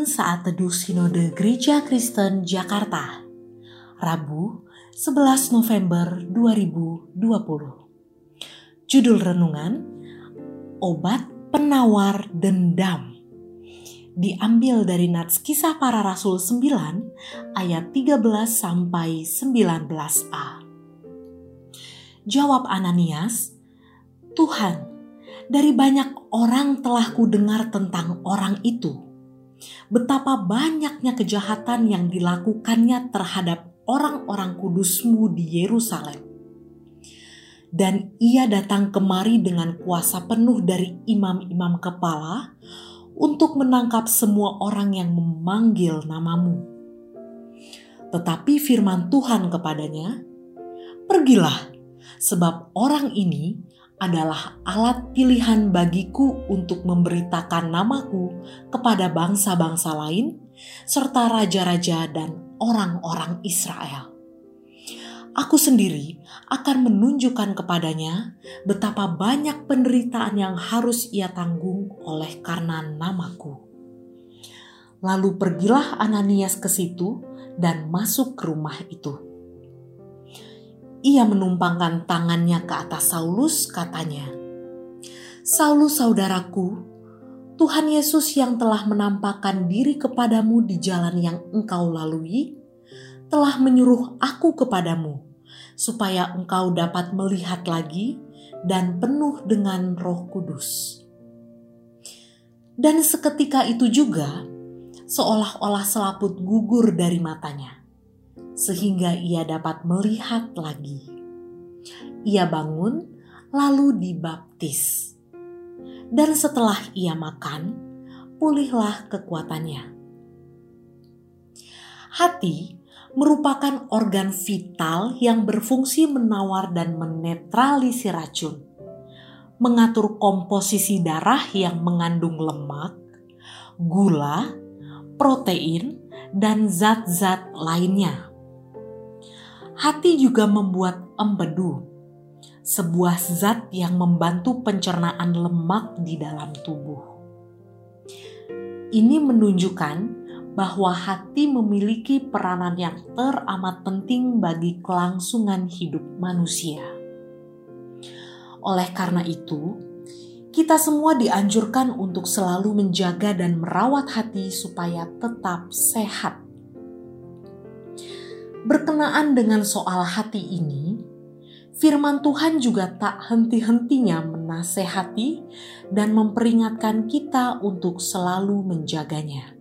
Saat Teduh Sinode Gereja Kristen Jakarta Rabu 11 November 2020 Judul Renungan Obat Penawar Dendam. Diambil dari Nats Kisah Para Rasul 9 ayat 13 sampai 19a Jawab Ananias, Tuhan, dari banyak orang telah ku dengar tentang orang itu. Betapa banyaknya kejahatan yang dilakukannya terhadap orang-orang kudusmu di Yerusalem. Dan ia datang kemari dengan kuasa penuh dari imam-imam kepala untuk menangkap semua orang yang memanggil namamu. Tetapi firman Tuhan kepadanya, "Pergilah, sebab orang ini adalah alat pilihan bagiku untuk memberitakan namaku kepada bangsa-bangsa lain, serta raja-raja dan orang-orang Israel. Aku sendiri akan menunjukkan kepadanya betapa banyak penderitaan yang harus ia tanggung oleh karena namaku. Lalu pergilah Ananias ke situ dan masuk ke rumah itu ia menumpangkan tangannya ke atas Saulus, katanya, "Saulus, saudaraku, Tuhan Yesus yang telah menampakkan diri kepadamu di jalan yang engkau lalui, telah menyuruh aku kepadamu, supaya engkau dapat melihat lagi dan penuh dengan Roh Kudus." Dan seketika itu juga, seolah-olah selaput gugur dari matanya sehingga ia dapat melihat lagi. Ia bangun, lalu dibaptis, dan setelah ia makan, pulihlah kekuatannya. Hati merupakan organ vital yang berfungsi menawar dan menetralisir racun, mengatur komposisi darah yang mengandung lemak, gula, protein, dan zat-zat lainnya hati juga membuat empedu, sebuah zat yang membantu pencernaan lemak di dalam tubuh. Ini menunjukkan bahwa hati memiliki peranan yang teramat penting bagi kelangsungan hidup manusia. Oleh karena itu, kita semua dianjurkan untuk selalu menjaga dan merawat hati supaya tetap sehat Berkenaan dengan soal hati ini, firman Tuhan juga tak henti-hentinya menasehati dan memperingatkan kita untuk selalu menjaganya.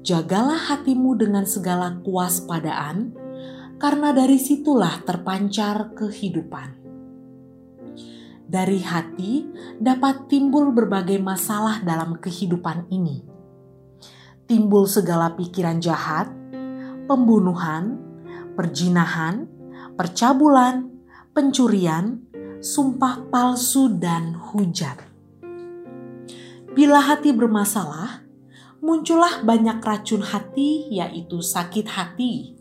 Jagalah hatimu dengan segala kewaspadaan, karena dari situlah terpancar kehidupan. Dari hati dapat timbul berbagai masalah dalam kehidupan ini. Timbul segala pikiran jahat, pembunuhan, perjinahan, percabulan, pencurian, sumpah palsu, dan hujat. Bila hati bermasalah, muncullah banyak racun hati, yaitu sakit hati,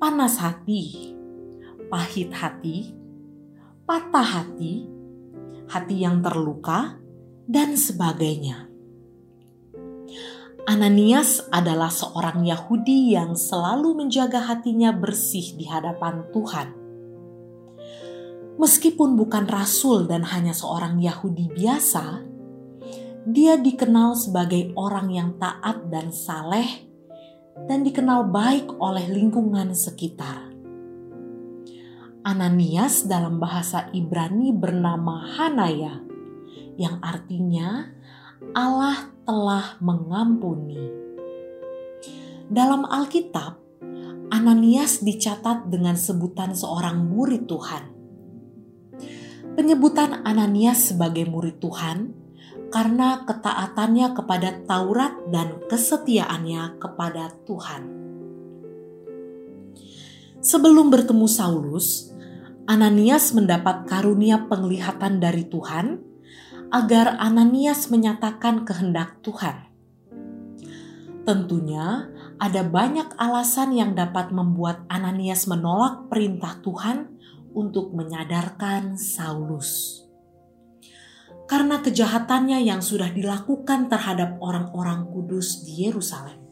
panas hati, pahit hati, patah hati, hati yang terluka, dan sebagainya. Ananias adalah seorang Yahudi yang selalu menjaga hatinya bersih di hadapan Tuhan. Meskipun bukan rasul dan hanya seorang Yahudi biasa, dia dikenal sebagai orang yang taat dan saleh dan dikenal baik oleh lingkungan sekitar. Ananias dalam bahasa Ibrani bernama Hanaya, yang artinya Allah telah mengampuni. Dalam Alkitab, Ananias dicatat dengan sebutan seorang murid Tuhan. Penyebutan Ananias sebagai murid Tuhan karena ketaatannya kepada Taurat dan kesetiaannya kepada Tuhan. Sebelum bertemu Saulus, Ananias mendapat karunia penglihatan dari Tuhan agar Ananias menyatakan kehendak Tuhan. Tentunya, ada banyak alasan yang dapat membuat Ananias menolak perintah Tuhan untuk menyadarkan Saulus. karena kejahatannya yang sudah dilakukan terhadap orang-orang kudus di Yerusalem.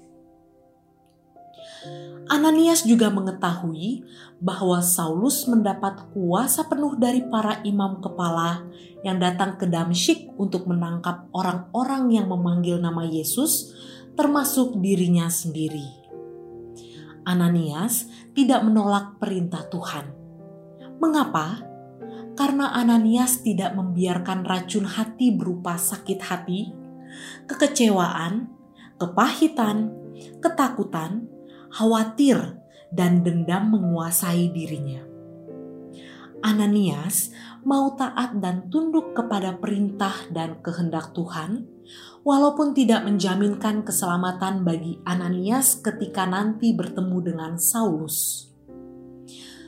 Ananias juga mengetahui bahwa Saulus mendapat kuasa penuh dari para imam kepala yang datang ke Damsyik untuk menangkap orang-orang yang memanggil nama Yesus, termasuk dirinya sendiri. Ananias tidak menolak perintah Tuhan. Mengapa? Karena Ananias tidak membiarkan racun hati berupa sakit hati, kekecewaan, kepahitan, ketakutan, khawatir, dan dendam menguasai dirinya. Ananias mau taat dan tunduk kepada perintah dan kehendak Tuhan, walaupun tidak menjaminkan keselamatan bagi Ananias ketika nanti bertemu dengan Saulus.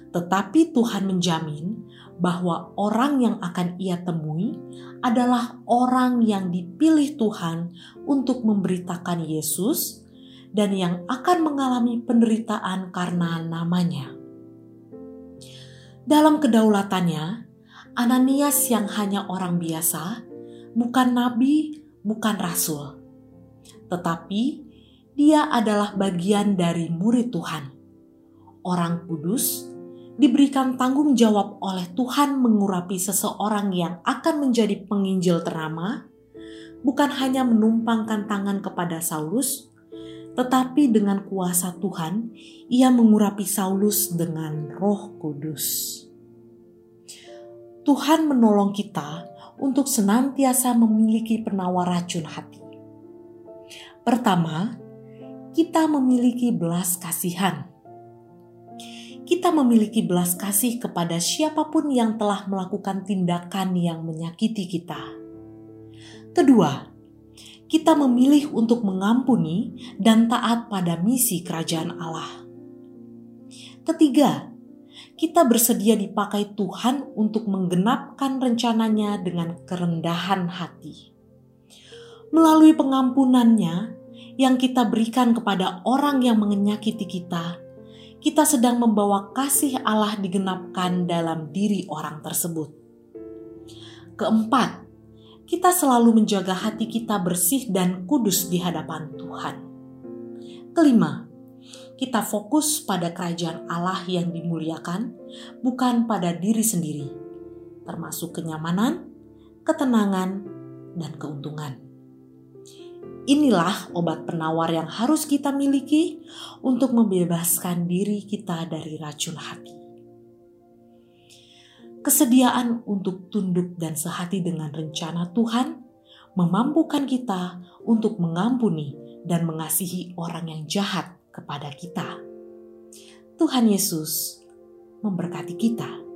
Tetapi Tuhan menjamin bahwa orang yang akan ia temui adalah orang yang dipilih Tuhan untuk memberitakan Yesus dan yang akan mengalami penderitaan karena namanya. Dalam kedaulatannya, Ananias yang hanya orang biasa, bukan nabi, bukan rasul, tetapi dia adalah bagian dari murid Tuhan. Orang kudus diberikan tanggung jawab oleh Tuhan mengurapi seseorang yang akan menjadi penginjil ternama, bukan hanya menumpangkan tangan kepada Saulus, tetapi dengan kuasa Tuhan, ia mengurapi Saulus dengan Roh Kudus. Tuhan menolong kita untuk senantiasa memiliki penawar racun hati. Pertama, kita memiliki belas kasihan. Kita memiliki belas kasih kepada siapa pun yang telah melakukan tindakan yang menyakiti kita. Kedua, kita memilih untuk mengampuni dan taat pada misi kerajaan Allah. Ketiga, kita bersedia dipakai Tuhan untuk menggenapkan rencananya dengan kerendahan hati. Melalui pengampunannya yang kita berikan kepada orang yang menyakiti kita, kita sedang membawa kasih Allah digenapkan dalam diri orang tersebut. Keempat, kita selalu menjaga hati kita bersih dan kudus di hadapan Tuhan. Kelima, kita fokus pada kerajaan Allah yang dimuliakan, bukan pada diri sendiri, termasuk kenyamanan, ketenangan, dan keuntungan. Inilah obat penawar yang harus kita miliki untuk membebaskan diri kita dari racun hati kesediaan untuk tunduk dan sehati dengan rencana Tuhan memampukan kita untuk mengampuni dan mengasihi orang yang jahat kepada kita. Tuhan Yesus memberkati kita.